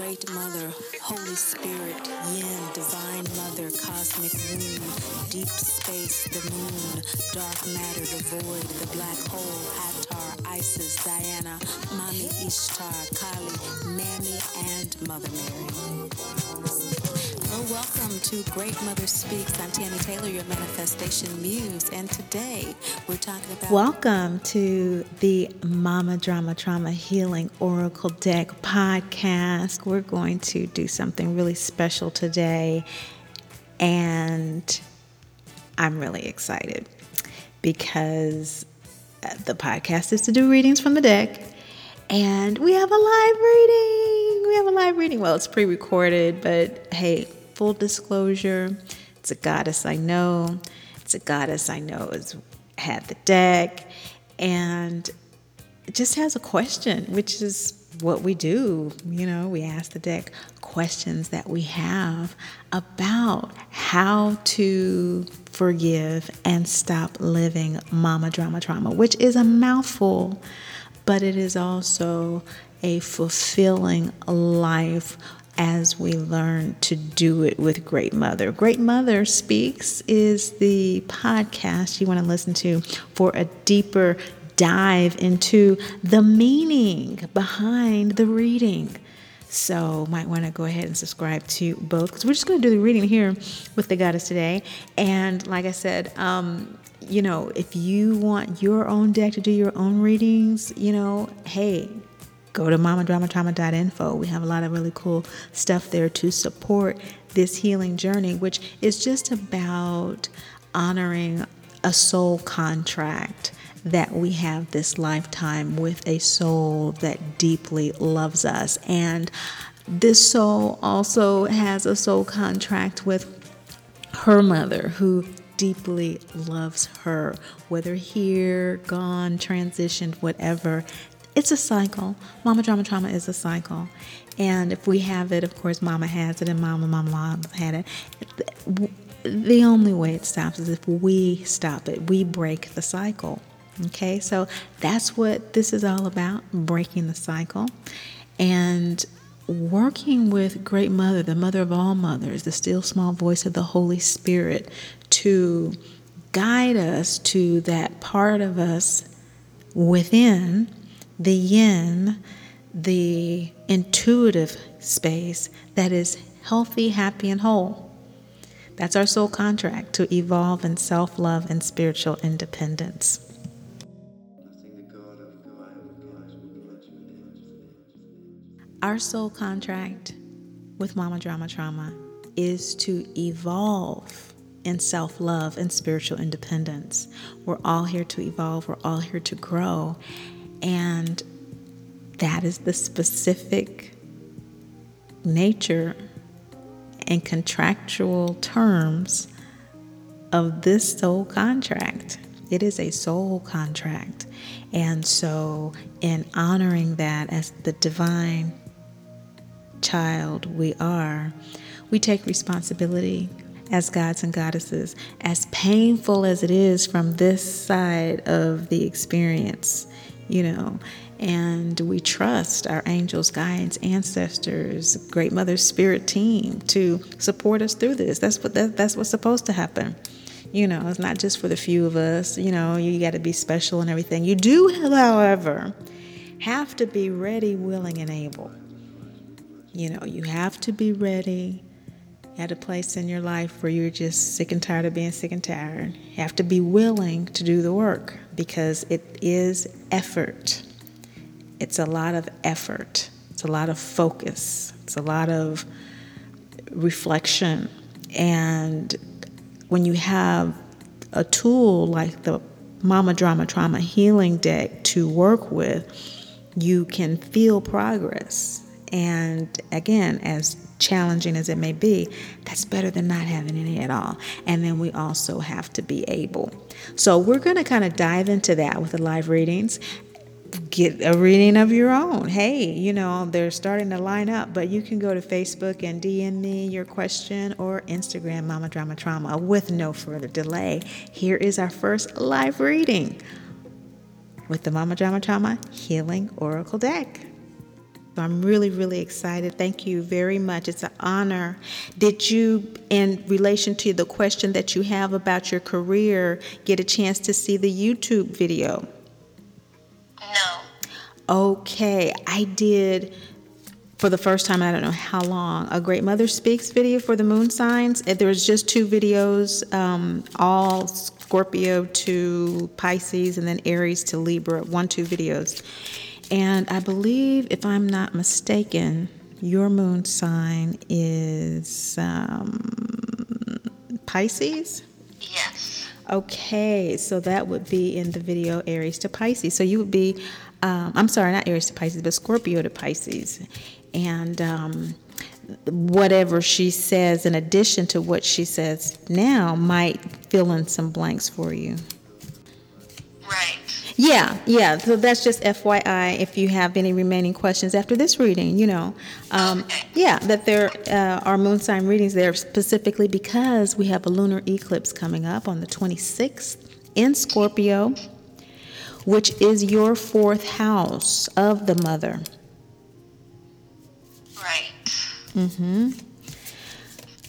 Great Mother, Holy Spirit, Yin, Divine Mother, Cosmic Womb, Deep Space, the Moon, Dark Matter, the Void, the Black Hole, Atar, Isis, Diana, Mami Ishtar, Kali, Mammy, and Mother Mary. Welcome to Great Mother Speaks. I'm Tammy Taylor, your manifestation muse, and today we're talking about. Welcome to the Mama Drama Trauma Healing Oracle Deck podcast. We're going to do something really special today, and I'm really excited because uh, the podcast is to do readings from the deck, and we have a live reading. We have a live reading. Well, it's pre recorded, but hey, full disclosure, it's a goddess I know. It's a goddess I know has had the deck and just has a question, which is what we do. You know, we ask the deck questions that we have about how to forgive and stop living mama drama trauma, which is a mouthful, but it is also a fulfilling life as we learn to do it with Great Mother. Great Mother Speaks is the podcast you want to listen to for a deeper dive into the meaning behind the reading. So, might want to go ahead and subscribe to both because we're just going to do the reading here with the goddess today. And like I said, um, you know, if you want your own deck to do your own readings, you know, hey, go to mamadramatrauma.info. We have a lot of really cool stuff there to support this healing journey, which is just about honoring a soul contract that we have this lifetime with a soul that deeply loves us. And this soul also has a soul contract with her mother, who deeply loves her, whether here, gone, transitioned, whatever it's a cycle. Mama drama trauma is a cycle. And if we have it, of course, mama has it, and mama, mama, mama had it. The only way it stops is if we stop it, we break the cycle. Okay, so that's what this is all about breaking the cycle. And working with Great Mother, the mother of all mothers, the still small voice of the Holy Spirit, to guide us to that part of us within the yin, the intuitive space that is healthy, happy, and whole. That's our soul contract to evolve in self love and spiritual independence. Our soul contract with Mama Drama Trauma is to evolve in self love and spiritual independence. We're all here to evolve, we're all here to grow. And that is the specific nature and contractual terms of this soul contract. It is a soul contract. And so, in honoring that as the divine child we are, we take responsibility as gods and goddesses, as painful as it is from this side of the experience you know, and we trust our angels, guides, ancestors, Great Mother Spirit team to support us through this. That's what that, that's what's supposed to happen. You know, it's not just for the few of us. You know, you got to be special and everything. You do, however, have to be ready, willing, and able. You know, you have to be ready at a place in your life where you're just sick and tired of being sick and tired. You have to be willing to do the work because it is effort. It's a lot of effort, it's a lot of focus, it's a lot of reflection. And when you have a tool like the Mama Drama Trauma Healing Deck to work with, you can feel progress. And again, as challenging as it may be, that's better than not having any at all. And then we also have to be able. So we're going to kind of dive into that with the live readings. Get a reading of your own. Hey, you know, they're starting to line up, but you can go to Facebook and DM me your question or Instagram Mama Drama Trauma with no further delay. Here is our first live reading with the Mama Drama Trauma Healing Oracle deck. I'm really, really excited. Thank you very much. It's an honor. Did you, in relation to the question that you have about your career, get a chance to see the YouTube video? No. Okay, I did for the first time, I don't know how long, a Great Mother Speaks video for the moon signs. There was just two videos, um, all Scorpio to Pisces and then Aries to Libra, one, two videos. And I believe, if I'm not mistaken, your moon sign is um, Pisces? Yes. Okay, so that would be in the video Aries to Pisces. So you would be, um, I'm sorry, not Aries to Pisces, but Scorpio to Pisces. And um, whatever she says, in addition to what she says now, might fill in some blanks for you. Right. Yeah, yeah. So that's just FYI. If you have any remaining questions after this reading, you know, um, yeah, that there uh, are moon sign readings there specifically because we have a lunar eclipse coming up on the 26th in Scorpio, which is your fourth house of the mother. Right.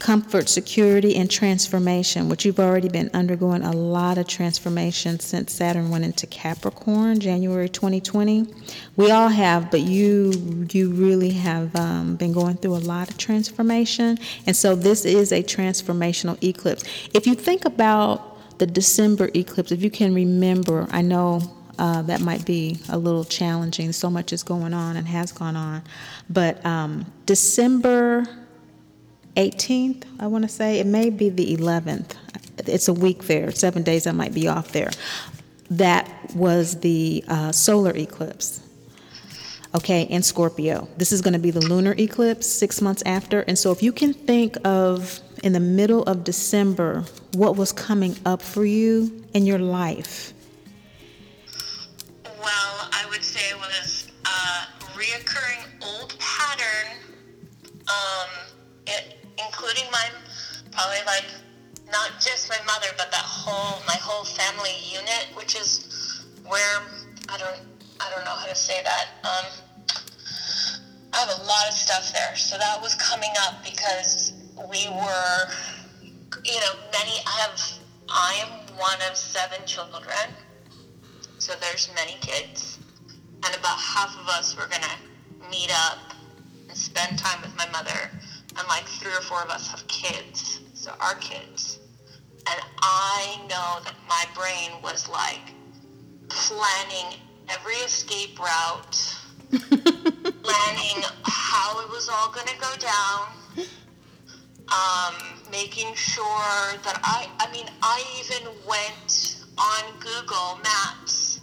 Comfort, security, and transformation, which you've already been undergoing a lot of transformation since Saturn went into Capricorn, January 2020. We all have, but you you really have um, been going through a lot of transformation, and so this is a transformational eclipse. If you think about the December eclipse, if you can remember, I know uh, that might be a little challenging. So much is going on and has gone on, but um, December 18th, I want to say. It may be the 11th. It's a week there, seven days I might be off there. That was the uh, solar eclipse. Okay, in Scorpio. This is going to be the lunar eclipse six months after. And so, if you can think of in the middle of December what was coming up for you in your life. Probably like, not just my mother, but that whole, my whole family unit, which is where, I don't, I don't know how to say that. Um, I have a lot of stuff there. So that was coming up because we were, you know, many, I have, I am one of seven children. So there's many kids. And about half of us were to meet up and spend time with my mother. And like three or four of us have kids. Our kids. And I know that my brain was like planning every escape route, planning how it was all going to go down, um, making sure that I, I mean, I even went on Google Maps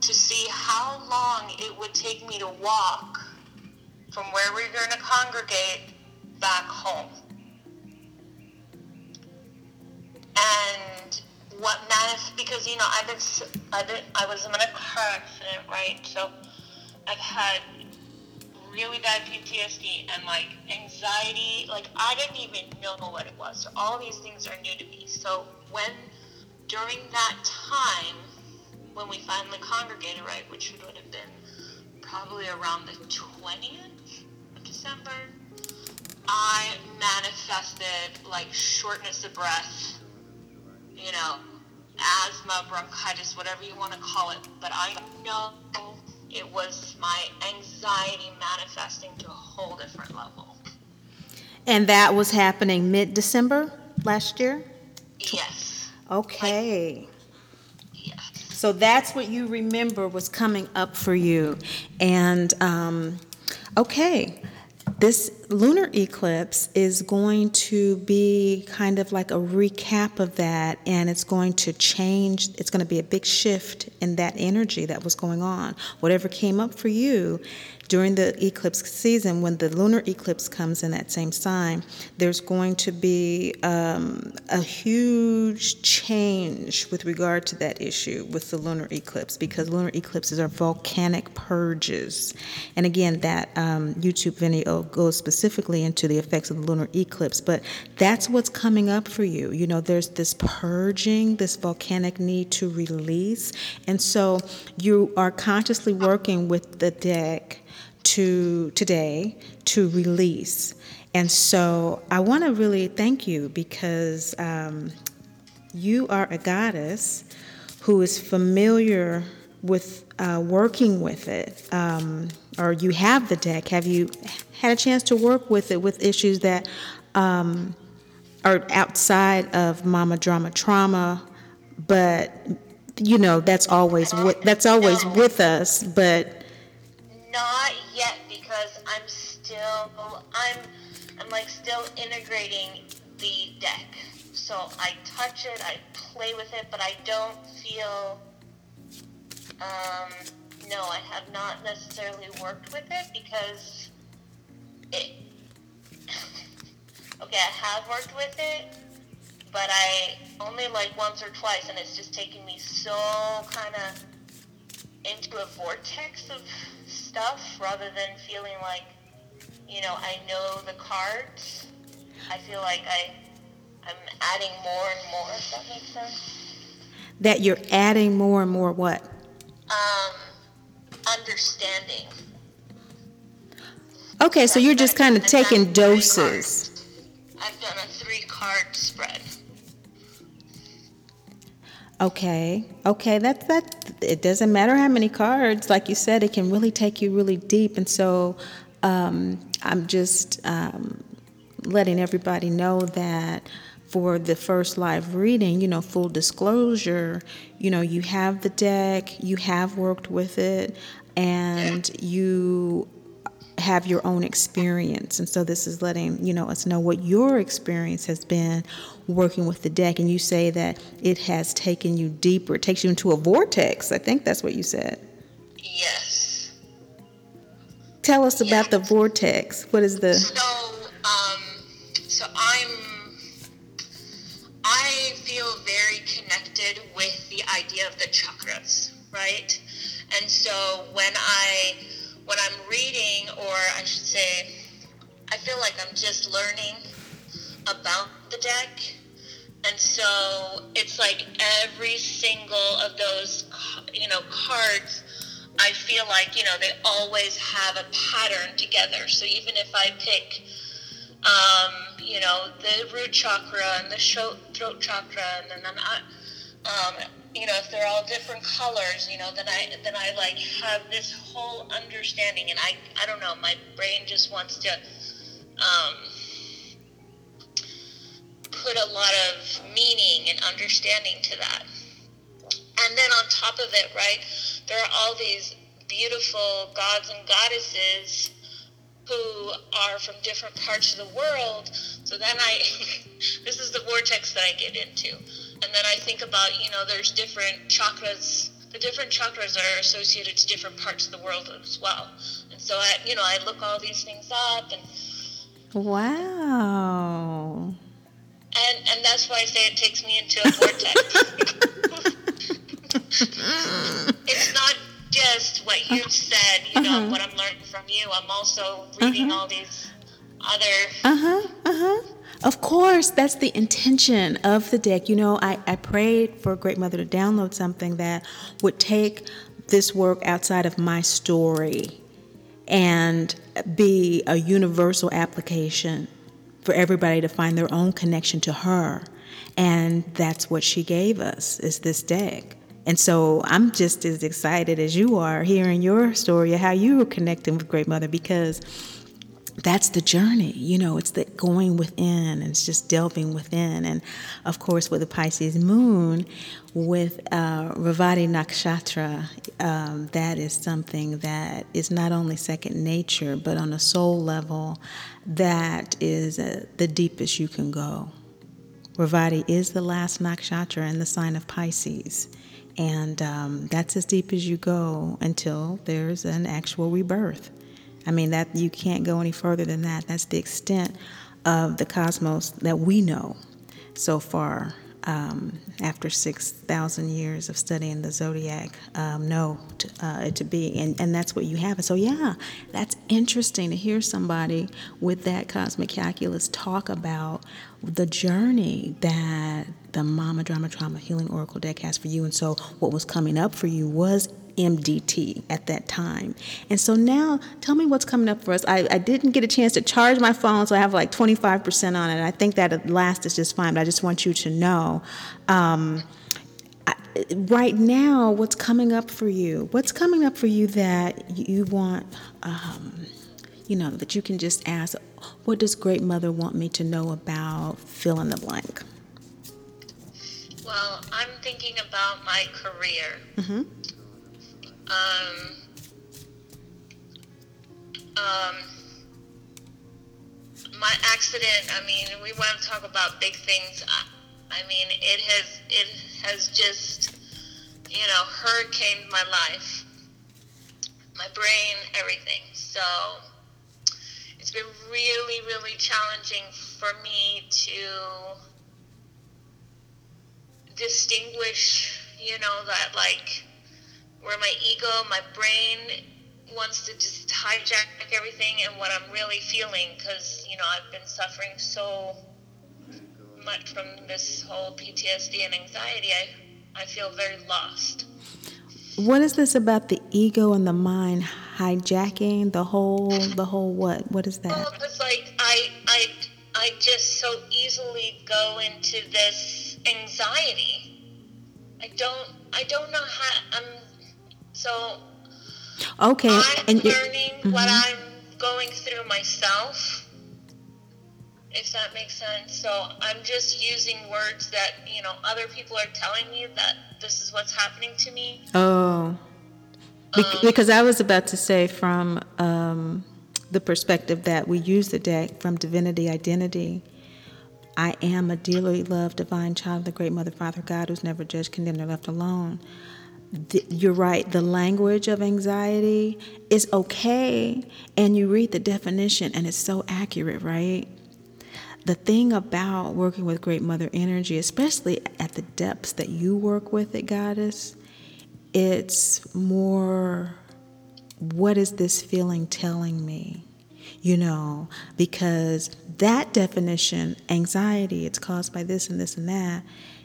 to see how long it would take me to walk from where we we're going to congregate back home. And what manif because you know I've been I've been I was in a car accident right? So I've had really bad PTSD and like anxiety. Like I didn't even know what it was. So all these things are new to me. So when during that time when we finally congregated right which would have been probably around the 20th of December I manifested like shortness of breath asthma, bronchitis, whatever you want to call it. But I know it was my anxiety manifesting to a whole different level. And that was happening mid December last year? Yes. Okay. Yes. So that's what you remember was coming up for you. And um, okay, this lunar eclipse is going to be kind of like a recap of that, and it's going to change. It's going to be a big shift in that energy that was going on. Whatever came up for you during the eclipse season, when the lunar eclipse comes in that same sign, there's going to be um, a huge change with regard to that issue with the lunar eclipse because lunar eclipses are volcanic purges. And again, that um, YouTube video goes specifically into the effects of the lunar eclipse, but that's what's coming up for you. You know, there's this purging, this volcanic need to release. And so you are consciously working with the deck to today to release. And so I want to really thank you because um, you are a goddess who is familiar with uh, working with it, um, or you have the deck. Have you had a chance to work with it with issues that um, are outside of mama drama trauma, but you know that's always with, that's always No. with us. But Not yet because I'm still I'm I'm like still integrating the deck. So I touch it, I play with it, but I don't feel um no, I have not necessarily worked with it because it okay, I have worked with it, but I only like once or twice and it's just taken me so kind of into a vortex of stuff rather than feeling like, you know, I know the cards. I feel like I, I'm adding more and more. If that makes sense. that you're adding more and more what? Um, understanding. Okay, so you're just kind of taking doses. I've done a three card spread. Okay, okay, that's that. It doesn't matter how many cards, like you said, it can really take you really deep. And so, um, I'm just um, letting everybody know that for the first live reading, you know, full disclosure, you know, you have the deck, you have worked with it, and you have your own experience. And so this is letting you know us know what your experience has been working with the deck. And you say that it has taken you deeper. It takes you into a vortex i think that's what you said. Yes. tell us about the vortex. What is the So, um, so I'm, I feel very connected with the idea of the chakras, right? And so when I, when I'm reading, or I should say, I feel like I'm just learning about the deck. And so it's like every single of those, you know, cards, I feel like, you know, they always have a pattern together. So even if I pick, um, you know, the root chakra and the throat chakra, and then I, um, you know, if they're all different colors, you know, then I then I like have this whole understanding, and I I don't know, my brain just wants to um, put a lot of meaning and understanding to that. And then on top of it, right, there are all these beautiful gods and goddesses who are from different parts of the world. So then I, this is the vortex that I get into. And then I think about, you know, there's different chakras. The different chakras are associated to different parts of the world as well. And so I, you know, I look all these things up and wow And and that's why I say it takes me into a vortex. it's not just what you've said, you know, what I'm learning from you. I'm also reading all these other uh-huh uh-huh of course that's the intention of the deck. You know i, I prayed for great mother to download something that would take this work outside of my story and be a universal application for everybody to find their own connection to her. And that's what she gave us is this deck. And so i'm just as excited as you are hearing your story of how you were connecting with great mother because that's the journey you know it's the going within and it's just delving within. And of course with the pisces moon with uh, Revati nakshatra um, that is something that is not only second nature but on a soul level that is uh, the deepest you can go. Revati is the last nakshatra in the sign of pisces. And um, that's as deep as you go until there's an actual rebirth I mean that you can't go any further than that. That's the extent of the cosmos that we know so far. Um, after six thousand years of studying the zodiac, um, know to, uh, it to be, and, and that's what you have. So, yeah, that's interesting to hear somebody with that cosmic calculus talk about the journey that the Mama Drama Trauma Healing Oracle deck has for you. And so, what was coming up for you was MDT at that time. And so now, tell me what's coming up for us. I, I didn't get a chance to charge my phone, so I have like 25% on it. I think that at last is just fine, but I just want you to know. Um, I, right now, what's coming up for you? What's coming up for you that you want, um, you know, that you can just ask, what does Great Mother want me to know about fill in the blank? Well, I'm thinking about my career. Mm-hmm. Um, um, my accident. I mean, we want to talk about big things. I, I mean, it has it has just you know hurricaned my life, my brain, everything. So it's been really, really challenging for me to distinguish, you know, that like where my ego, my brain wants to just hijack everything and what I'm really feeling because, you know, I've been suffering so much from this whole PTSD and anxiety. I, I feel very lost. What is this about the ego and the mind hijacking the whole the whole what? What is that? Well, it's like I I I just so easily go into this anxiety. I don't I don't know how I'm so Okay. I'm and learning mm-hmm. what I'm going through myself. If that makes sense. So I'm just using words that, you know, other people are telling me that this is what's happening to me. Oh. Be- um, because I was about to say from um, the perspective that we use the deck from divinity identity. I am a dearly loved divine child of the great mother, father God, who's never judged, condemned, or left alone you're right, the language of anxiety is okay. And you read the definition, and it's so accurate, right? The thing about working with Great Mother Energy, especially at the depths that you work with it, Goddess, it's more what is this feeling telling me? You know, because that definition, anxiety, it's caused by this and this and that,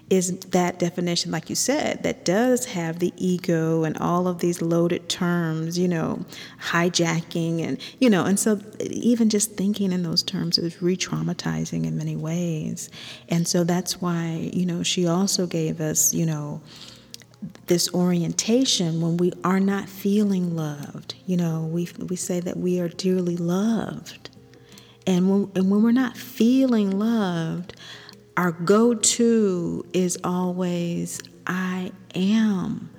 is that definition, like you said, that does have the ego and all of these loaded terms, you know, hijacking and, you know, and so even just thinking in those terms is re traumatizing in many ways. And so that's why, you know, she also gave us, you know, this orientation when we are not feeling loved. You know, we, we say that we are dearly loved. And when, and when we're not feeling loved, our go to is always I am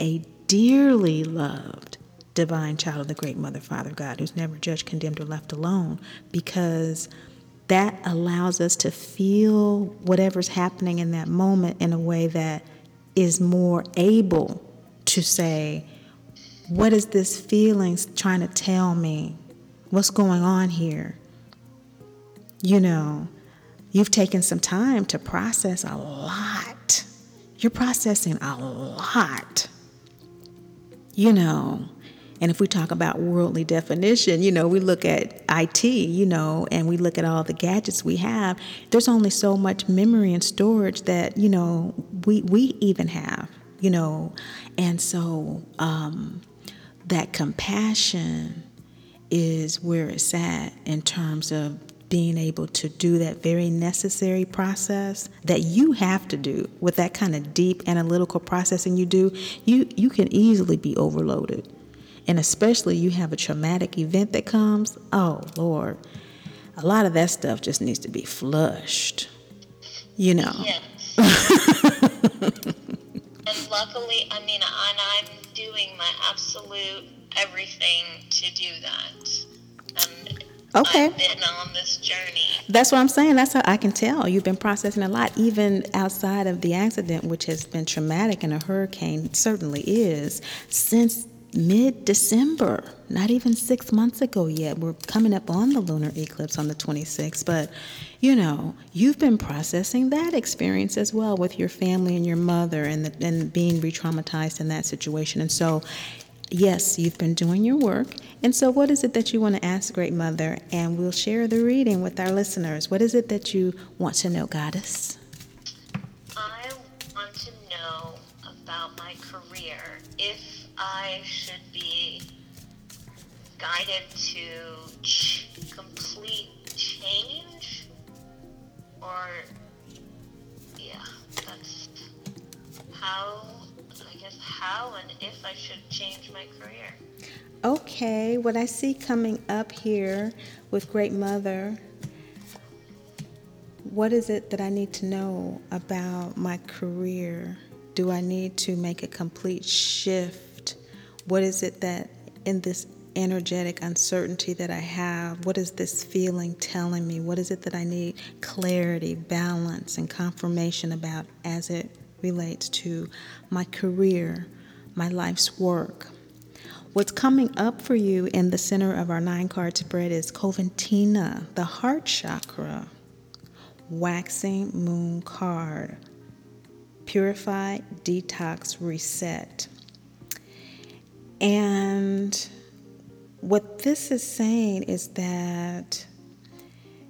a dearly loved divine child of the great mother, father God, who's never judged, condemned, or left alone, because that allows us to feel whatever's happening in that moment in a way that is more able to say, What is this feeling trying to tell me? What's going on here? You know, You've taken some time to process a lot. You're processing a lot. You know, and if we talk about worldly definition, you know, we look at IT, you know, and we look at all the gadgets we have. There's only so much memory and storage that, you know, we, we even have, you know. And so um, that compassion is where it's at in terms of being able to do that very necessary process that you have to do with that kind of deep analytical processing you do, you, you can easily be overloaded. And especially you have a traumatic event that comes, oh Lord, a lot of that stuff just needs to be flushed. You know. Yes. and luckily, I mean, and I'm doing my absolute everything to do that. And Okay. I've been on this journey. That's what I'm saying. That's how I can tell. You've been processing a lot, even outside of the accident, which has been traumatic and a hurricane certainly is, since mid December, not even six months ago yet. We're coming up on the lunar eclipse on the 26th, but you know, you've been processing that experience as well with your family and your mother and, the, and being re traumatized in that situation. And so yes, you've been doing your work. And so, what is it that you want to ask Great Mother? And we'll share the reading with our listeners. What is it that you want to know, Goddess? I want to know about my career. If I should be guided to ch- complete change or yeah that's how i guess how and if i should change my career Okay, what I see coming up here with Great Mother, what is it that I need to know about my career? Do I need to make a complete shift? What is it that in this energetic uncertainty that I have, what is this feeling telling me? What is it that I need clarity, balance, and confirmation about as it relates to my career, my life's work? What's coming up for you in the center of our nine card spread is Coventina, the heart chakra, waxing moon card, purify, detox, reset. And what this is saying is that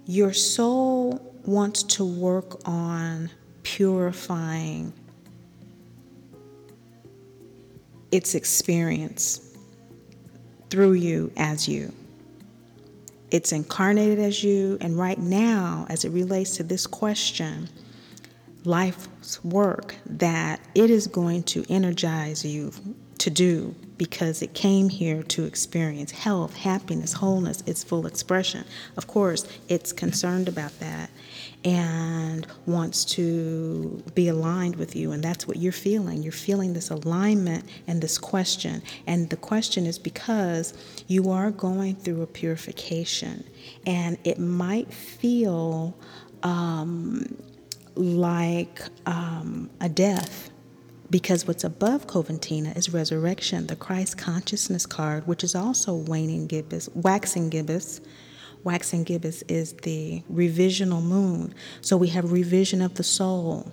your soul wants to work on purifying its experience through you as you. It's incarnated as you, and right now, as it relates to this question, life's work that it is going to energize you to do because it came here to experience health, happiness, wholeness, its full expression. Of course, it's concerned about that and wants to be aligned with you. And that's what you're feeling. You're feeling this alignment and this question. And the question is because you are going through a purification, and it might feel um, like um, a death. Because what's above Coventina is resurrection, the Christ consciousness card, which is also waning gibbous, waxing gibbous, waxing gibbous is the revisional moon. So we have revision of the soul.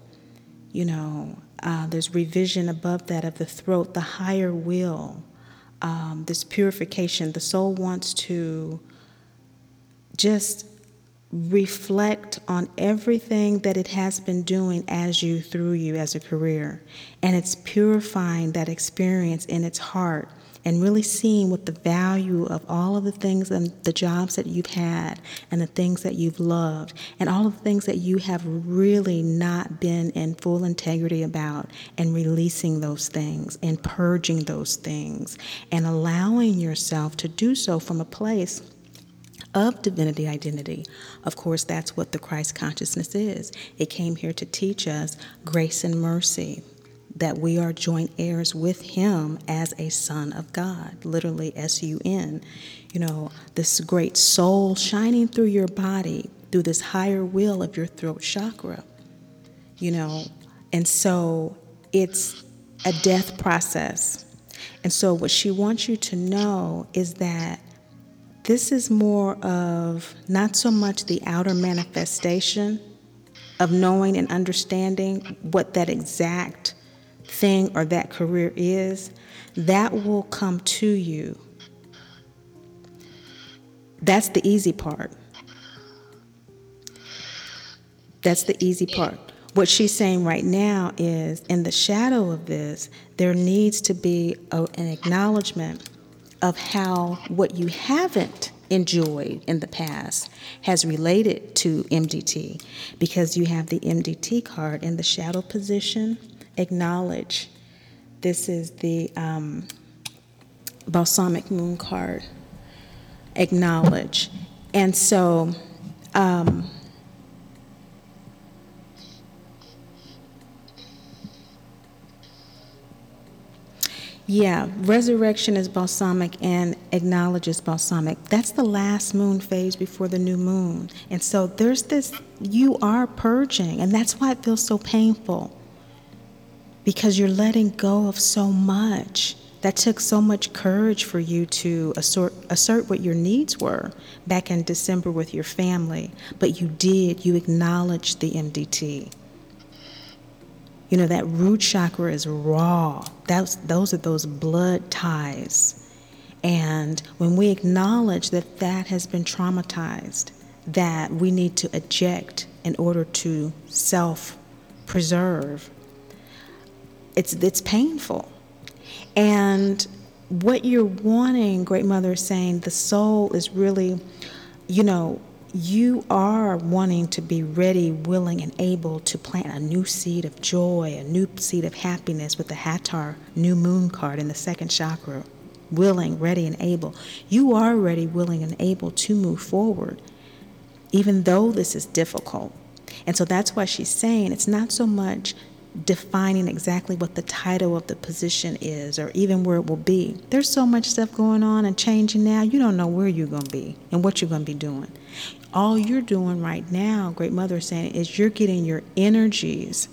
You know, uh, there's revision above that of the throat, the higher will, um, this purification. The soul wants to just reflect on everything that it has been doing as you, through you, as a career. And it's purifying that experience in its heart and really seeing what the value of all of the things and the jobs that you've had and the things that you've loved and all of the things that you have really not been in full integrity about and releasing those things and purging those things and allowing yourself to do so from a place of divinity identity. Of course, that's what the Christ consciousness is. It came here to teach us grace and mercy, that we are joint heirs with him as a son of God, literally S U N. You know, this great soul shining through your body through this higher will of your throat chakra. You know, and so it's a death process. And so, what she wants you to know is that this is more of not so much the outer manifestation of knowing and understanding what that exact thing or that career is, that will come to you. That's the easy part. That's the easy part. What she's saying right now is in the shadow of this, there needs to be a, an acknowledgement of how what you haven't enjoyed in the past has related to MDT because you have the MDT card in the shadow position acknowledge. This is the um, balsamic moon card. Acknowledge. And so, um, Yeah, resurrection is balsamic and acknowledges balsamic. That's the last moon phase before the new moon. And so there's this, you are purging, and that's why it feels so painful because you're letting go of so much. That took so much courage for you to assert, assert what your needs were back in December with your family, but you did. You acknowledged the MDT. You know, that root chakra is raw. That's, those are those blood ties. And when we acknowledge that that has been traumatized, that we need to eject in order to self preserve, it's it's painful. And what you're wanting, Great Mother is saying, the soul is really, you know, you are wanting to be ready, willing, and able to plant a new seed of joy, a new seed of happiness with the Hathor new moon card in the second chakra. Willing, ready, and able. You are ready, willing, and able to move forward, even though this is difficult. And so that's why she's saying it's not so much defining exactly what the title of the position is or even where it will be. There's so much stuff going on and changing now, you don't know where you're going to be and what you're going to be doing. All you're doing right now, Great Mother is saying, is you're getting your energies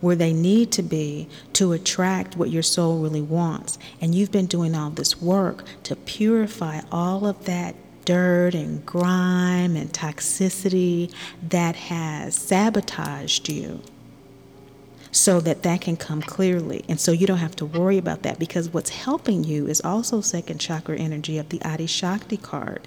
where they need to be to attract what your soul really wants. And you've been doing all this work to purify all of that dirt and grime and toxicity that has sabotaged you so that that can come clearly. And so you don't have to worry about that because what's helping you is also second chakra energy of the Adi Shakti card.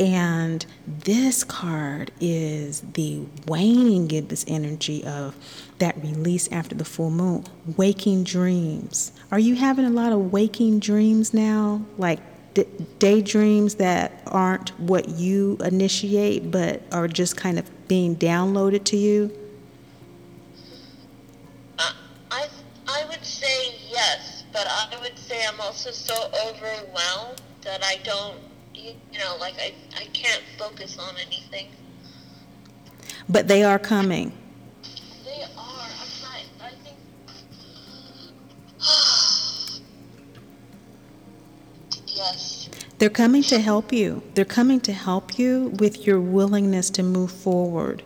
And this card is the waning gibbous energy of that release after the full moon, waking dreams. Are you having a lot of waking dreams now? Like d- daydreams that aren't what you initiate, but are just kind of being downloaded to you? Uh, I, I would say yes, but I would say I'm also so overwhelmed that I don't you know, like I, I can't focus on anything. But they are coming. They are. I'm. I think. yes. They're coming to help you. They're coming to help you with your willingness to move forward.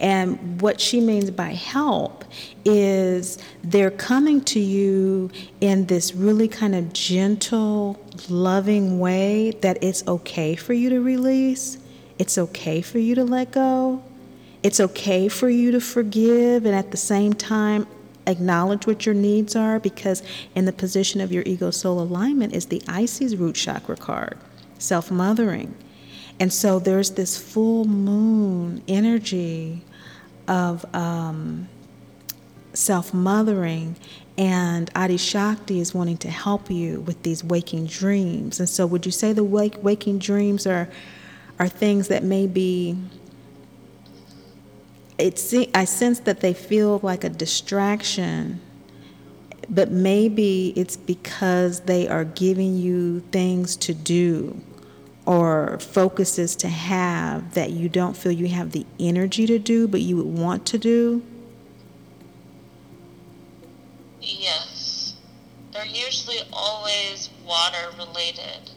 And what she means by help is they're coming to you in this really kind of gentle, loving way that it's okay for you to release, it's okay for you to let go, it's okay for you to forgive, and at the same time, acknowledge what your needs are because in the position of your ego soul alignment is the Isis root chakra card, self mothering. And so there's this full moon energy of um, self mothering, and Adi Shakti is wanting to help you with these waking dreams. And so, would you say the wake, waking dreams are, are things that may be it's, I sense that they feel like a distraction, but maybe it's because they are giving you things to do or focuses to have that you don't feel you have the energy to do, but you would want to do? Yes. They're usually always water related.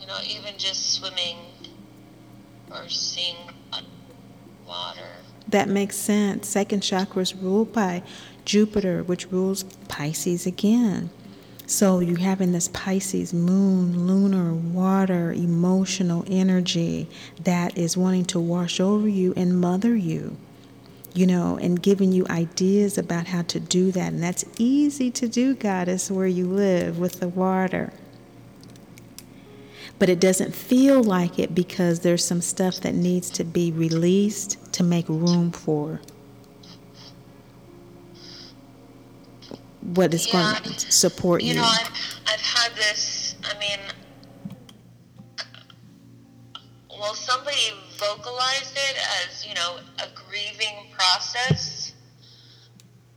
You know, even just swimming or seeing water. That makes sense. Second chakra is ruled by Jupiter, which rules Pisces again. So you having this Pisces moon, lunar, water, emotional energy that is wanting to wash over you and mother you, you know, and giving you ideas about how to do that. And that's easy to do, goddess, where you live with the water. But it doesn't feel like it because there's some stuff that needs to be released to make room for what is yeah, going to support you. You know, I've, I've had this, I mean, well, somebody vocalized it as, you know, a grieving process.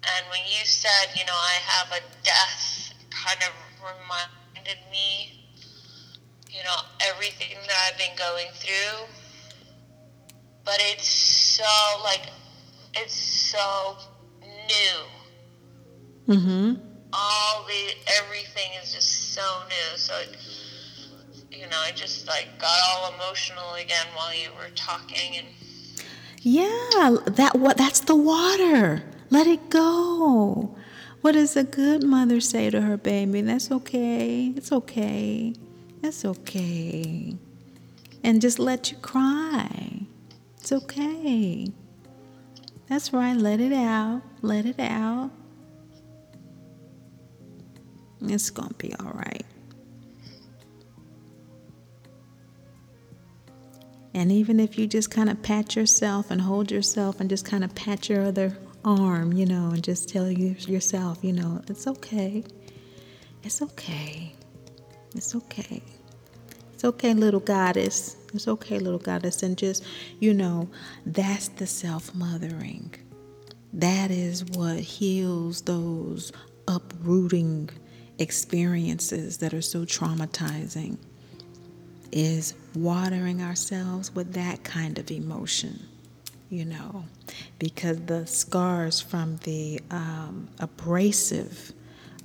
And when you said, you know, I have a death, kind of reminded me, you know, everything that I've been going through. But it's so, like, it's so new Mm-hmm. All the everything is just so new. So, you know, I just like got all emotional again while you were talking and. Yeah, that what that's the water. Let it go. What does a good mother say to her baby? That's okay. It's okay. It's okay. And just let you cry. It's okay. That's right. Let it out. Let it out. It's going to be all right. And even if you just kind of pat yourself and hold yourself and just kind of pat your other arm, you know, and just tell you yourself, you know, it's okay. It's okay. It's okay. It's okay, little goddess. It's okay, little goddess. And just, you know, that's the self mothering. That is what heals those uprooting experiences that are so traumatizing is watering ourselves with that kind of emotion, you know, because the scars from the um, abrasive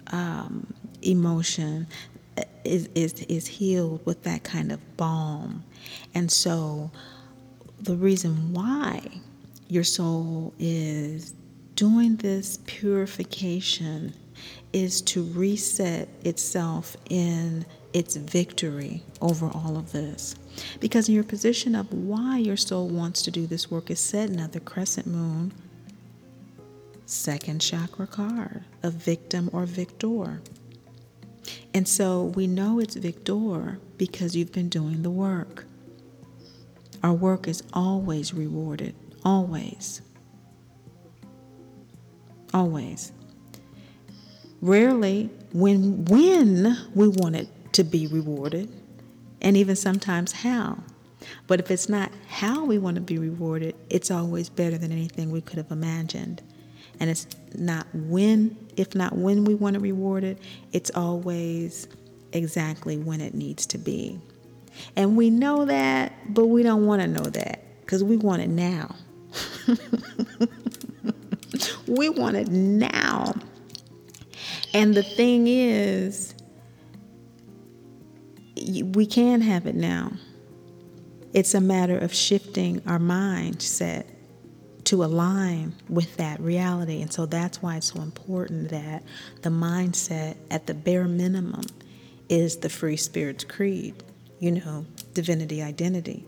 um, emotion is, is, is healed with that kind of balm. And so the reason why your soul is doing this purification is to reset itself in its victory over all of this. Because in your position of why your soul wants to do this work is set in the crescent moon, second chakra card, a victim or victor. And so we know it's victor because you've been doing the work. Our work is always rewarded, always. Always. Rarely when when we want it to be rewarded, and even sometimes how. But if it's not how we want to be rewarded, it's always better than anything we could have imagined. And it's not when, if not when we want to reward it, it's always exactly when it needs to be. And we know that, but we don't want to know that because we want it now. we want it now. And the thing is, we can have it now. It's a matter of shifting our mindset to align with that reality. And so that's why it's so important that the mindset, at the bare minimum, is the Free Spirit's Creed, you know, divinity identity.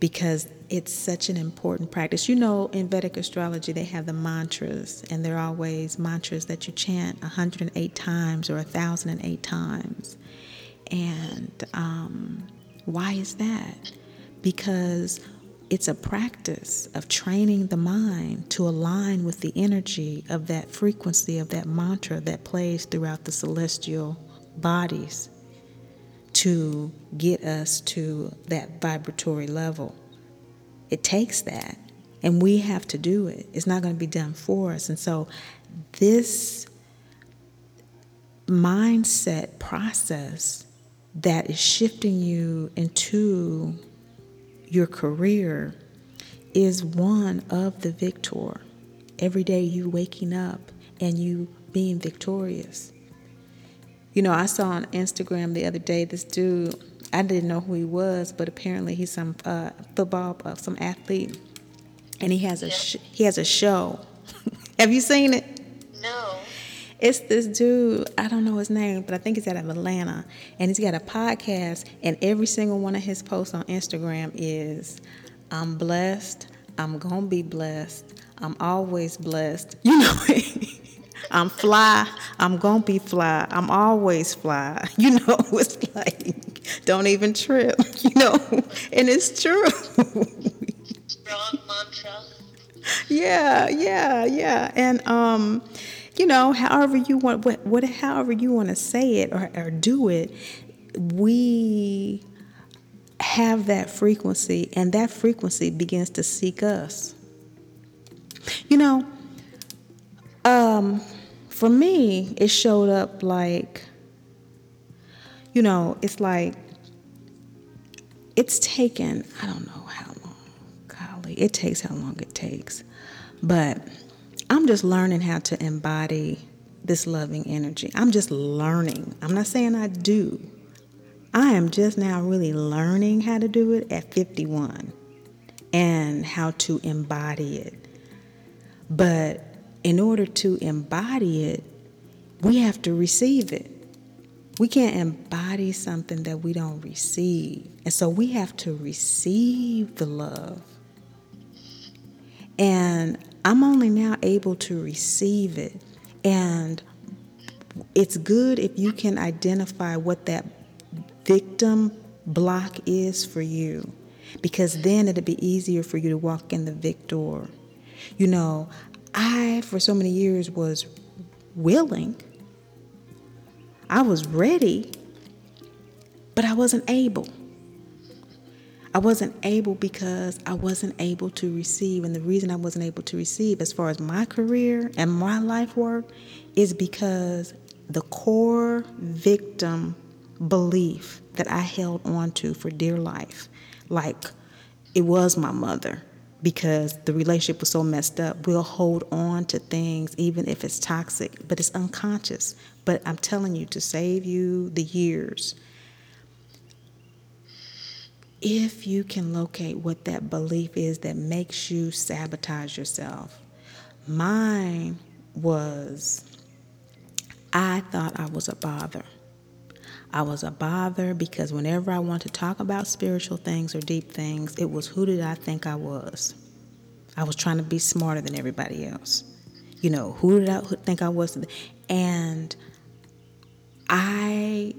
Because it's such an important practice. You know, in Vedic astrology, they have the mantras, and they're always mantras that you chant 108 times or 1,008 times. And um, why is that? Because it's a practice of training the mind to align with the energy of that frequency of that mantra that plays throughout the celestial bodies to get us to that vibratory level. It takes that, and we have to do it. It's not going to be done for us. And so, this mindset process that is shifting you into your career is one of the victor. Every day you waking up and you being victorious. You know, I saw on Instagram the other day this dude. I didn't know who he was, but apparently he's some uh, football, uh, some athlete, and he has a sh- he has a show. Have you seen it? No. It's this dude, I don't know his name, but I think he's out of Atlanta. And he's got a podcast, and every single one of his posts on Instagram is I'm blessed, I'm gonna be blessed, I'm always blessed. You know, I'm fly, I'm gonna be fly, I'm always fly. You know, it's like, don't even trip, you know, and it's true. Strong mantra. Yeah, yeah, yeah. And um, you know, however you want, what, what however you want to say it or, or do it, we have that frequency, and that frequency begins to seek us. You know, um, for me, it showed up like, you know, it's like it's taken, I don't know how long, golly, it takes how long it takes. But I'm just learning how to embody this loving energy. I'm just learning. I'm not saying I do. I am just now really learning how to do it at 51 and how to embody it. But in order to embody it, we have to receive it. We can't embody something that we don't receive. And so we have to receive the love. And I'm only now able to receive it. And it's good if you can identify what that victim block is for you, because then it'll be easier for you to walk in the victor. You know, I, for so many years, was willing, I was ready, but I wasn't able. I wasn't able because I wasn't able to receive. And the reason I wasn't able to receive, as far as my career and my life work, is because the core victim belief that I held on to for dear life, like it was my mother, because the relationship was so messed up, we'll hold on to things even if it's toxic, but it's unconscious. But I'm telling you, to save you the years, if you can locate what that belief is that makes you sabotage yourself. Mine was I thought I was a bother. I was a bother because whenever I wanted to talk about spiritual things or deep things, it was who did I think I was? I was trying to be smarter than everybody else. You know, who did I think I was? And I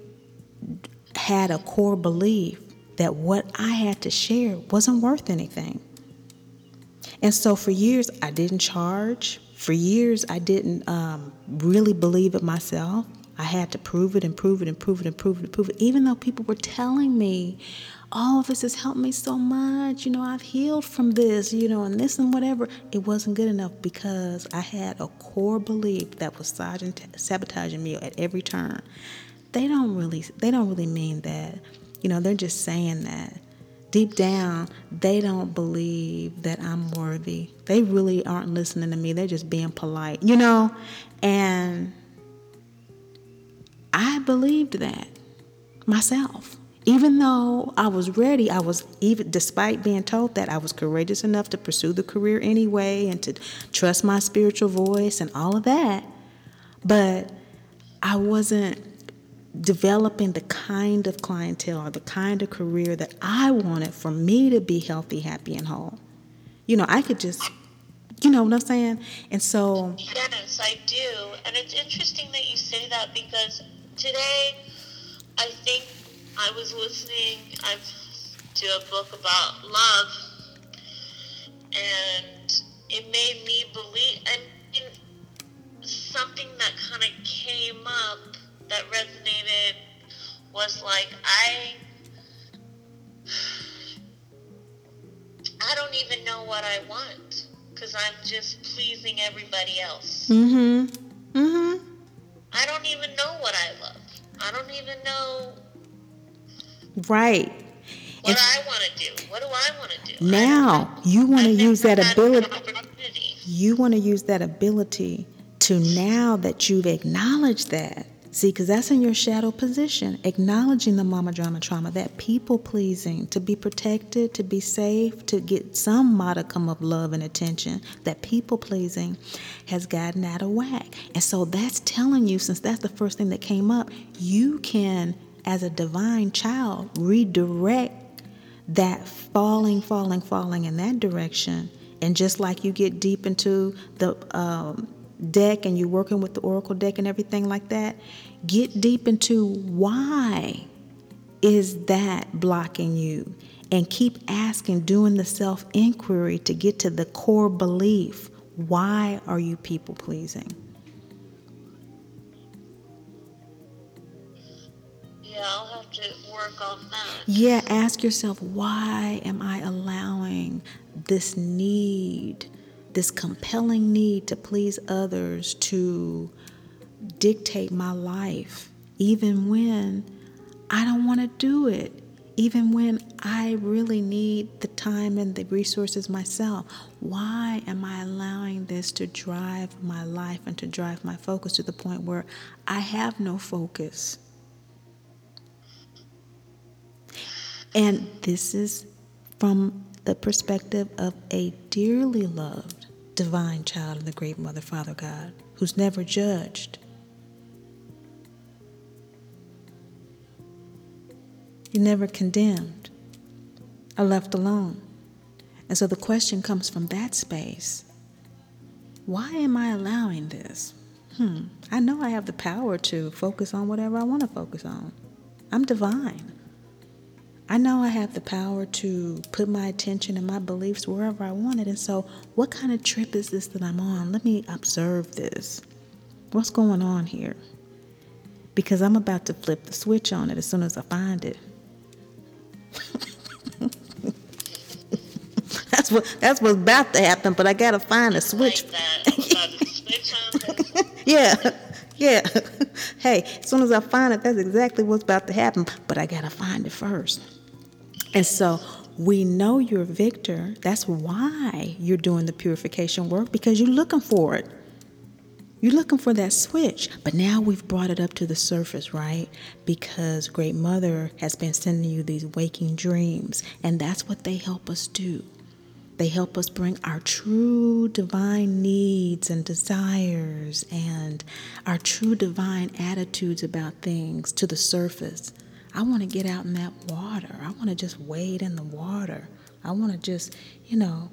had a core belief that what I had to share wasn't worth anything. And so for years, I didn't charge. For years, I didn't um, really believe it myself. I had to prove it and prove it and prove it and prove it and prove it, even though people were telling me, oh, this has helped me so much. You know, I've healed from this, you know, and this and whatever. It wasn't good enough because I had a core belief that was sabotaging me at every turn. They don't really, they don't really mean that. You know, they're just saying that. Deep down, they don't believe that I'm worthy. They really aren't listening to me. They're just being polite, you know? And I believed that myself. Even though I was ready, I was even despite being told that I was courageous enough to pursue the career anyway and to trust my spiritual voice and all of that. But I wasn't developing the kind of clientele or the kind of career that I wanted for me to be healthy, happy, and whole. You know, I could just, you know what I'm saying? And so. Yes, I do. And it's interesting that you say that because today I think I was listening I've, to a book about love and it made me believe, and something that kind of came up that resonated was like I I don't even know what I want because I'm just pleasing everybody else. Mhm. Don't even know what I love. I don't even know. Right. What I want to do. What do I want to do? Now you want to use that ability. You want to use that ability to now that you've acknowledged that See, because that's in your shadow position, acknowledging the mama drama trauma, that people pleasing, to be protected, to be safe, to get some modicum of love and attention, that people pleasing has gotten out of whack. And so that's telling you, since that's the first thing that came up, you can, as a divine child, redirect that falling, falling, falling in that direction. And just like you get deep into the um, deck and you're working with the oracle deck and everything like that, get deep into why is that blocking you? And keep asking doing the self inquiry to get to the core belief. Why are you people pleasing? Yeah i'll have to work on that. Yeah ask yourself why am i allowing this need this compelling need to please others to dictate my life, even when I don't want to do it, even when I really need the time and the resources myself. Why am I allowing this to drive my life and to drive my focus to the point where I have no focus? And this is from the perspective of a dearly loved divine child of the great Mother, Father God, who's never judged. You're never condemned or left alone. And so the question comes from that space why am I allowing this? Hmm, I know I have the power to focus on whatever I want to focus on. I'm divine. I know I have the power to put my attention and my beliefs wherever I want it. And so, what kind of trip is this that I'm on? Let me observe this. What's going on here? Because I'm about to flip the switch on it as soon as I find it. that's what that's what's about to happen, but I gotta find a switch. Like yeah, yeah. hey, as soon as I find it, that's exactly what's about to happen, but I gotta find it first. And so we know you're a victor. That's why you're doing the purification work because you're looking for it. You're looking for that switch. But now we've brought it up to the surface, right? Because Great Mother has been sending you these waking dreams, and that's what they help us do. They help us bring our true divine needs and desires and our true divine attitudes about things to the surface I want to get out in that water. I want to just wade in the water. I want to just, you know,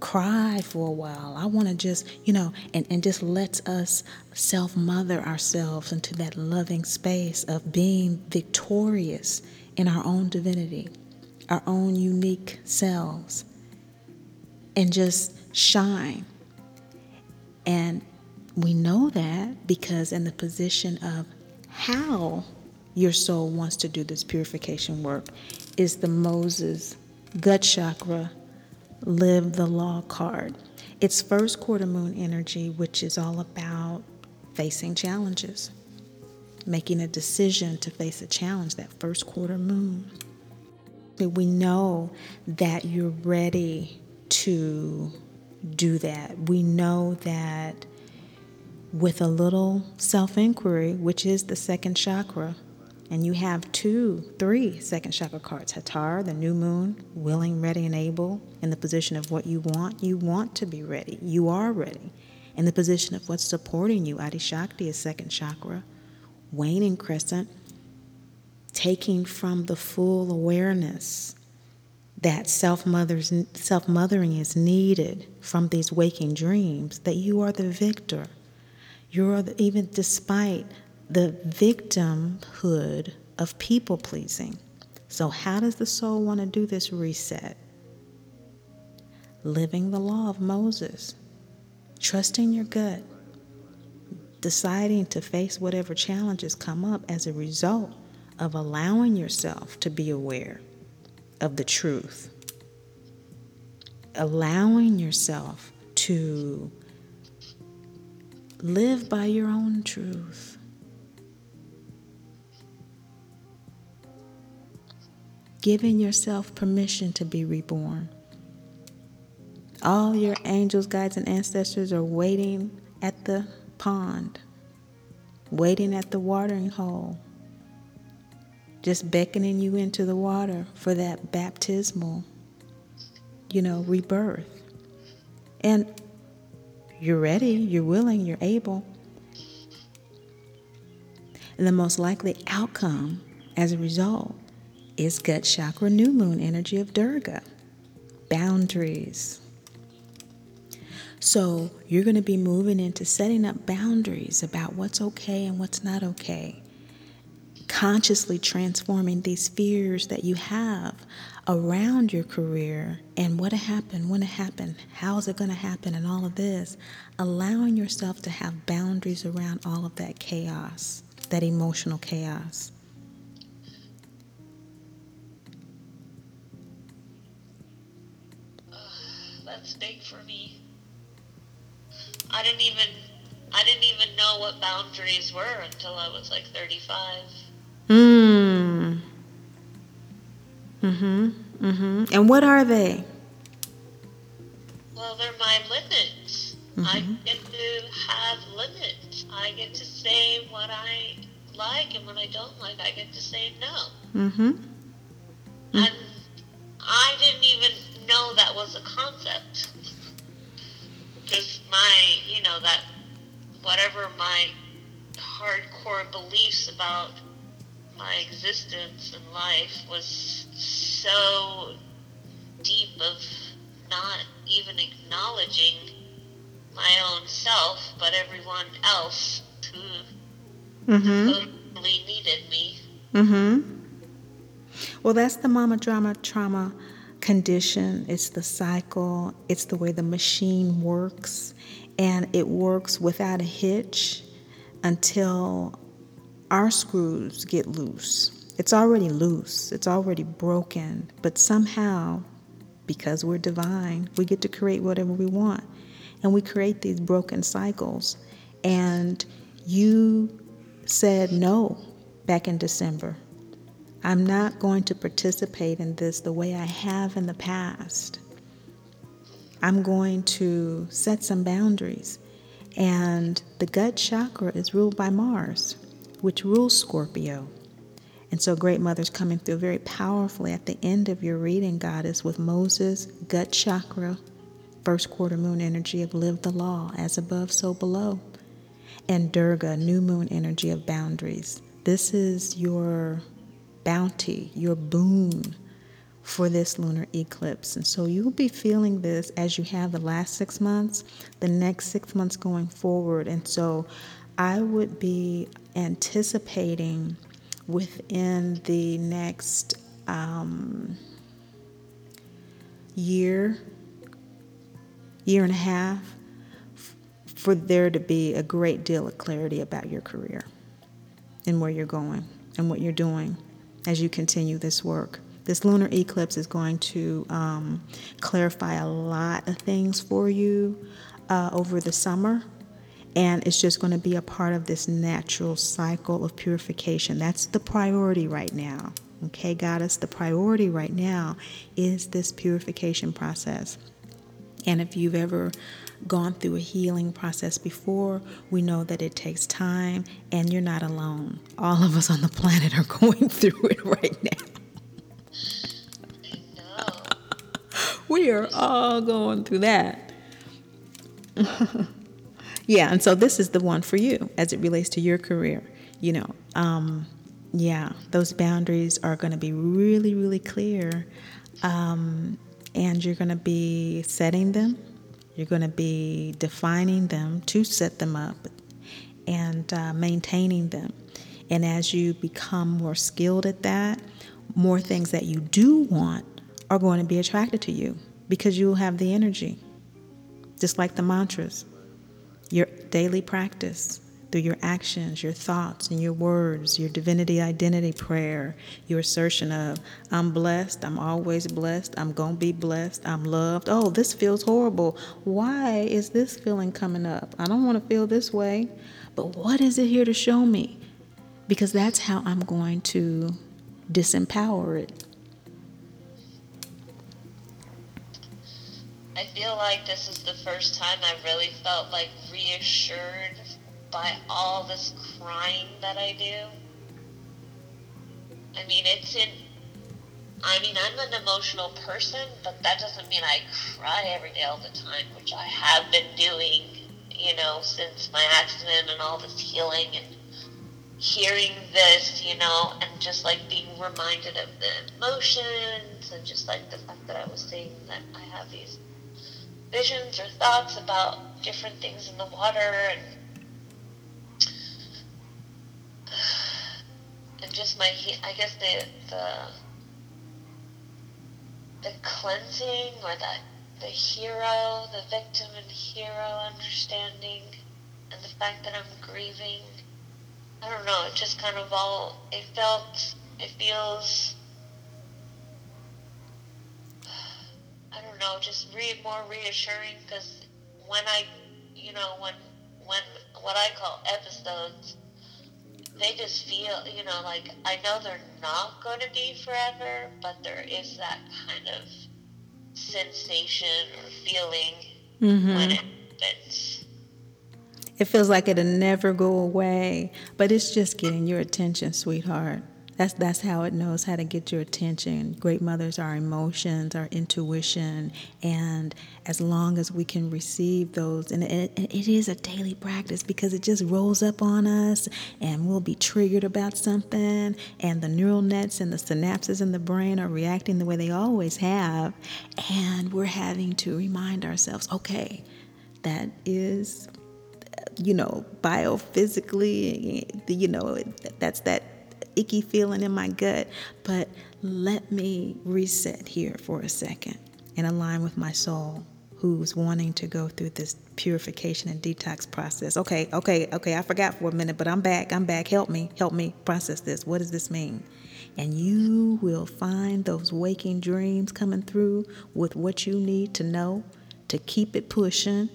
cry for a while. I want to just, you know, and, and just lets us self mother ourselves into that loving space of being victorious in our own divinity, our own unique selves, and just shine. And we know that because in the position of how your soul wants to do this purification work is the Moses gut chakra live the law card. It's first quarter moon energy, which is all about facing challenges, making a decision to face a challenge that first quarter moon. We know that you're ready to do that. We know that with a little self inquiry, which is the second chakra, and you have two, three second chakra cards Hathor, the new moon, willing, ready, and able, in the position of what you want. You want to be ready. You are ready. In the position of what's supporting you, Adi Shakti is second chakra, waning crescent, taking from the full awareness that self mothering is needed from these waking dreams, that you are the victor. You are the, even despite the victimhood of people pleasing. So, how does the soul want to do this reset? Living the law of Moses, trusting your gut, deciding to face whatever challenges come up as a result of allowing yourself to be aware of the truth, allowing yourself to live by your own truth giving yourself permission to be reborn. All your angels, guides, and ancestors are waiting at the pond, waiting at the watering hole, just beckoning you into the water for that baptismal, you know, rebirth. And you're ready, you're willing, you're able. And the most likely outcome as a result is gut chakra new moon energy of Durga. Boundaries. So you're going to be moving into setting up boundaries about what's okay and what's not okay. Consciously transforming these fears that you have around your career and what happened, when it happened, how is it going to happen, and all of this. Allowing yourself to have boundaries around all of that chaos, that emotional chaos. that's big for me. I didn't even I didn't even know what boundaries were until I was like 35. Mm. Mhm. Mhm. And what are they? Well, they're my limits. Mm-hmm. I get to have limits. I get to say what I like, and when I don't like, I get to say no. Mm-hmm. And I didn't even know that was a concept. Because my, you know, that whatever my hardcore beliefs about my existence and life was so deep of not even acknowledging my own self, but everyone else who mm-hmm. totally needed me. Mm-hmm. Well, that's the mama drama trauma condition. It's the cycle, it's the way the machine works, and it works without a hitch until our screws get loose. It's already loose, it's already broken, but somehow, because we're divine, we get to create whatever we want. And we create these broken cycles. And you said no back in December. I'm not going to participate in this the way I have in the past. I'm going to set some boundaries. And the gut chakra is ruled by Mars, which rules Scorpio. And so, Great Mother's coming through very powerfully at the end of your reading, Goddess, with Moses, gut chakra, first quarter moon energy of live the law, as above, so below, and Durga, new moon energy of boundaries. This is your bounty, your boon for this lunar eclipse. And so you'll be feeling this as you have the last six months, the next six months going forward. And so I would be anticipating within the next um, year, year and a half, for there to be a great deal of clarity about your career and where you're going and what you're doing as you continue this work. This lunar eclipse is going to um, clarify a lot of things for you uh, over the summer. And it's just going to be a part of this natural cycle of purification. That's the priority right now. Okay, Goddess, the priority right now is this purification process. And if you've ever gone through a healing process before, we know that it takes time and you're not alone. All of us on the planet are going through it right now. we are all going through that. yeah, and so this is the one for you as it relates to your career. You know, um, yeah, those boundaries are going to be really, really clear. Um, and you're going to be setting them you're going to be defining them to set them up and uh, maintaining them. And as you become more skilled at that, more things that you do want are going to be attracted to you because you will have the energy. Just like the mantras, your daily practice through your actions, your thoughts, and your words, your divinity identity prayer, your assertion of, I'm blessed, I'm always blessed, I'm going to be blessed, I'm loved. Oh, this feels horrible. Why is this feeling coming up? I don't want to feel this way, but what is it here to show me? Because that's how I'm going to disempower it. I feel like this is the first time I really felt like reassured by all this crying that I do. I mean, it's in. I mean, I'm an emotional person, but that doesn't mean I cry every day all the time, which I have been doing, you know, since my accident and all this healing and hearing this, you know, and just like being reminded of the emotions and just like the fact that I was saying that I have these visions or thoughts about different things in the water and and just my I guess the the the cleansing or that the hero, the victim and hero understanding, and the fact that I'm grieving. I don't know. It just kind of all. It felt. It feels. I don't know. Just re- more reassuring because when I, you know, when when what I call episodes they just feel, you know, like I know they're not going to be forever, but there is that kind of sensation or feeling mm-hmm. when it happens. It feels like it'll never go away, but it's just getting your attention, sweetheart. That's that's how it knows how to get your attention. Great mothers are emotions, our intuition, and as long as we can receive those, and it, it is a daily practice because it just rolls up on us, and we'll be triggered about something, and the neural nets and the synapses in the brain are reacting the way they always have, and we're having to remind ourselves, okay, that is you know biophysically you know that's that icky feeling in my gut. But let me reset here for a second and align with my soul who's wanting to go through this purification and detox process. Okay, okay, okay, I forgot for a minute, but I'm back. I'm back. Help me, help me process this. What does this mean? And you will find those waking dreams coming through with what you need to know to keep it pushing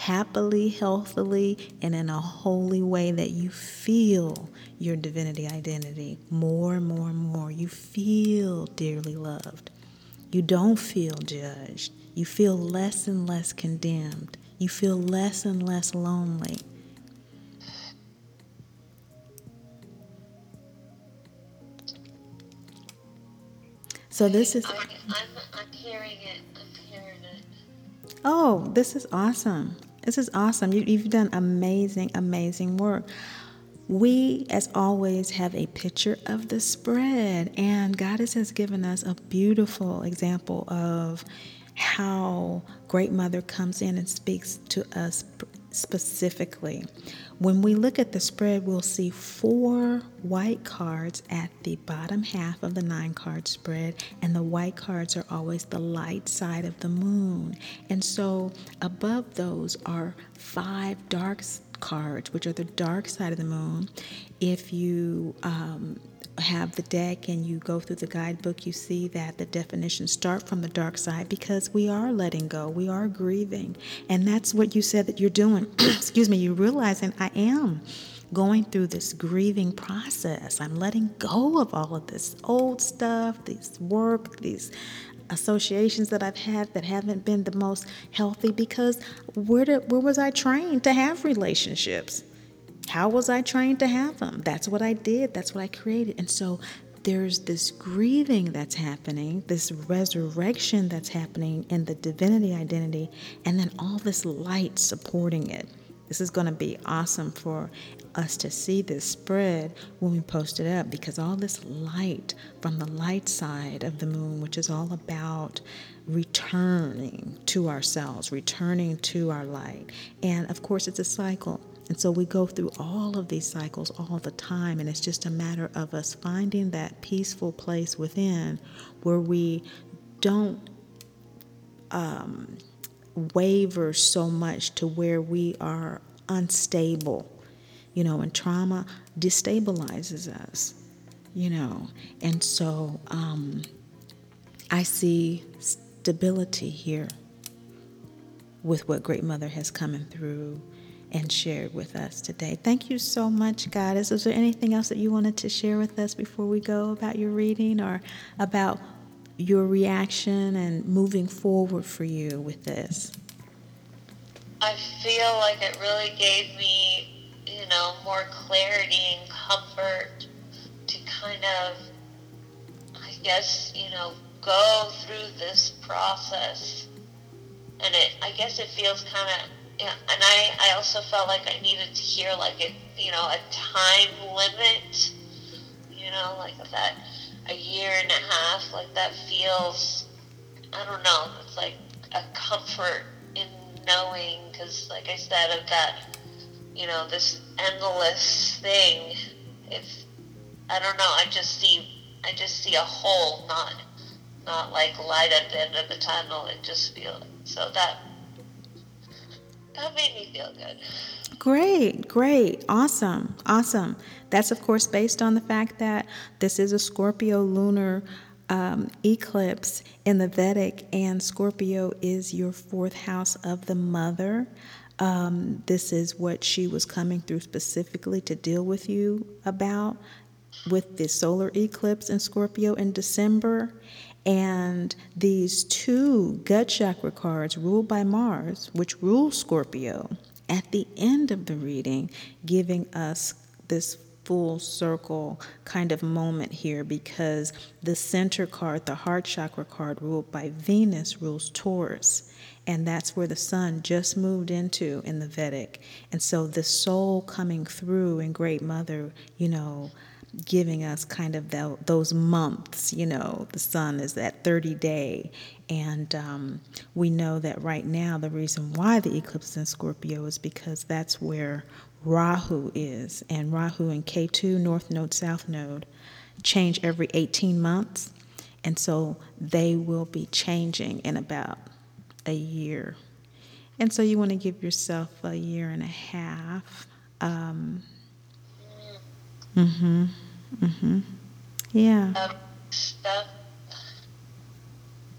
happily, healthily, and in a holy way that you feel your divinity identity more and more and more. You feel dearly loved. You don't feel judged. You feel less and less condemned. You feel less and less lonely. So this is. I'm, I'm hearing it. I'm hearing it. Oh, this is awesome. This is awesome. You, you've done amazing, amazing work. We, as always, have a picture of the spread, and Goddess has given us a beautiful example of how Great Mother comes in and speaks to us specifically. When we look at the spread, we'll see four white cards at the bottom half of the nine card spread, and the white cards are always the light side of the moon. And so above those are five dark cards, which are the dark side of the moon. If you um, have the deck and you go through the guidebook, you see that the definitions start from the dark side because we are letting go, we are grieving. And that's what you said that you're doing. Excuse me, you're realizing I am going through this grieving process. I'm letting go of all of this old stuff, this work, these associations that I've had that haven't been the most healthy because where did, where was I trained to have relationships? How was I trained to have them? That's what I did, that's what I created. And so there's this grieving that's happening, this resurrection that's happening in the divinity identity, and then all this light supporting it. This is going to be awesome for us to see this spread when we post it up because all this light from the light side of the moon, which is all about returning to ourselves, returning to our light. And of course, it's a cycle. And so we go through all of these cycles all the time, and it's just a matter of us finding that peaceful place within where we don't um, waver so much to where we are unstable. You know, and trauma destabilizes us, you know. And so um, I see stability here with what Great Mother has coming through and shared with us today. Thank you so much, Goddess. Is there anything else that you wanted to share with us before we go about your reading or about your reaction and moving forward for you with this? I feel like it really gave me, you know, more clarity and comfort to kind of, I guess, you know, go through this process. And it, I guess it feels kind of yeah, and I, I also felt like I needed to hear like a you know a time limit, you know, like that a year and a half, like that feels, I don't know, it's like a comfort in knowing, because like I said, I've got you know this endless thing. If I don't know, I just see I just see a hole, not not like light at the end of the tunnel. It just feels so that that made me feel good. Great, great, awesome, awesome. That's, of course, based on the fact that this is a Scorpio lunar um, eclipse in the Vedic, and Scorpio is your fourth house of the mother. Um, this is what she was coming through specifically to deal with you about with the solar eclipse in Scorpio in December. And these two gut chakra cards ruled by Mars, which rules Scorpio, at the end of the reading, giving us this full circle kind of moment here because the center card, the heart chakra card ruled by Venus, rules Taurus. And that's where the sun just moved into in the Vedic. And so the soul coming through in Great Mother, you know, giving us kind of the, those months. You know, the sun is that 30 day. And um, we know that right now, the reason why the eclipse is in Scorpio is because that's where Rahu is. And Rahu and Ketu, North Node, South Node, change every 18 months. And so they will be changing in about a year. And so you want to give yourself a year and a half. Um, mm-hmm. Mm-hmm. Yeah. Um, that,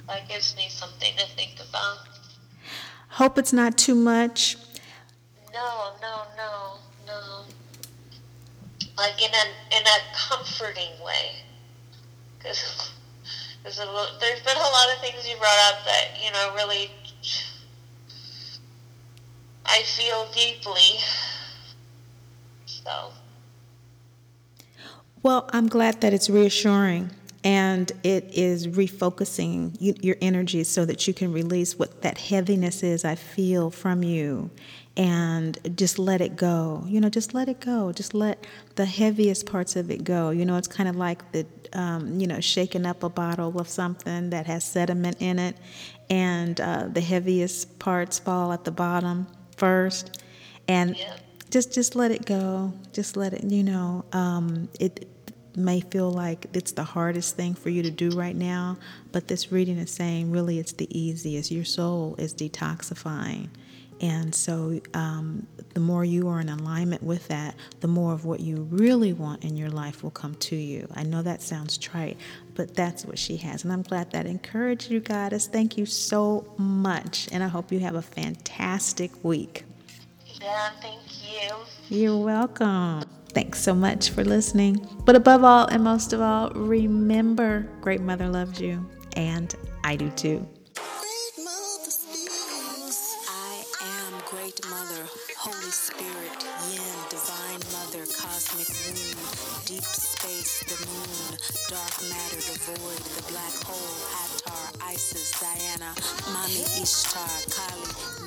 that gives me something to think about. Hope it's not too much. No, no, no, no. Like in a in a comforting way, because there's a there's been a lot of things you brought up that you know really I feel deeply. So. Well, I'm glad that it's reassuring and it is refocusing you, your energy so that you can release what that heaviness is I feel from you and just let it go. You know, just let it go. Just let the heaviest parts of it go. You know, it's kind of like the, um, you know, shaking up a bottle of something that has sediment in it, and uh, the heaviest parts fall at the bottom first, and yeah. Just just let it go. Just let it. You know, um, it may feel like it's the hardest thing for you to do right now, but this reading is saying really it's the easiest. Your soul is detoxifying. And so, um, the more you are in alignment with that, the more of what you really want in your life will come to you. I know that sounds trite, but that's what she has. And I'm glad that encouraged you, Goddess. Thank you so much. And I hope you have a fantastic week. Yeah, thank you. You're welcome. Thanks so much for listening. But above all and most of all, remember Great Mother loves you, and I do too. I am Great Mother, Holy Spirit, Yin, Divine Mother, Cosmic Womb, Deep Space, the Moon, Dark Matter, the Void, the Black Hole, Hathor, Isis, Diana, Mami Ishtar, Kali,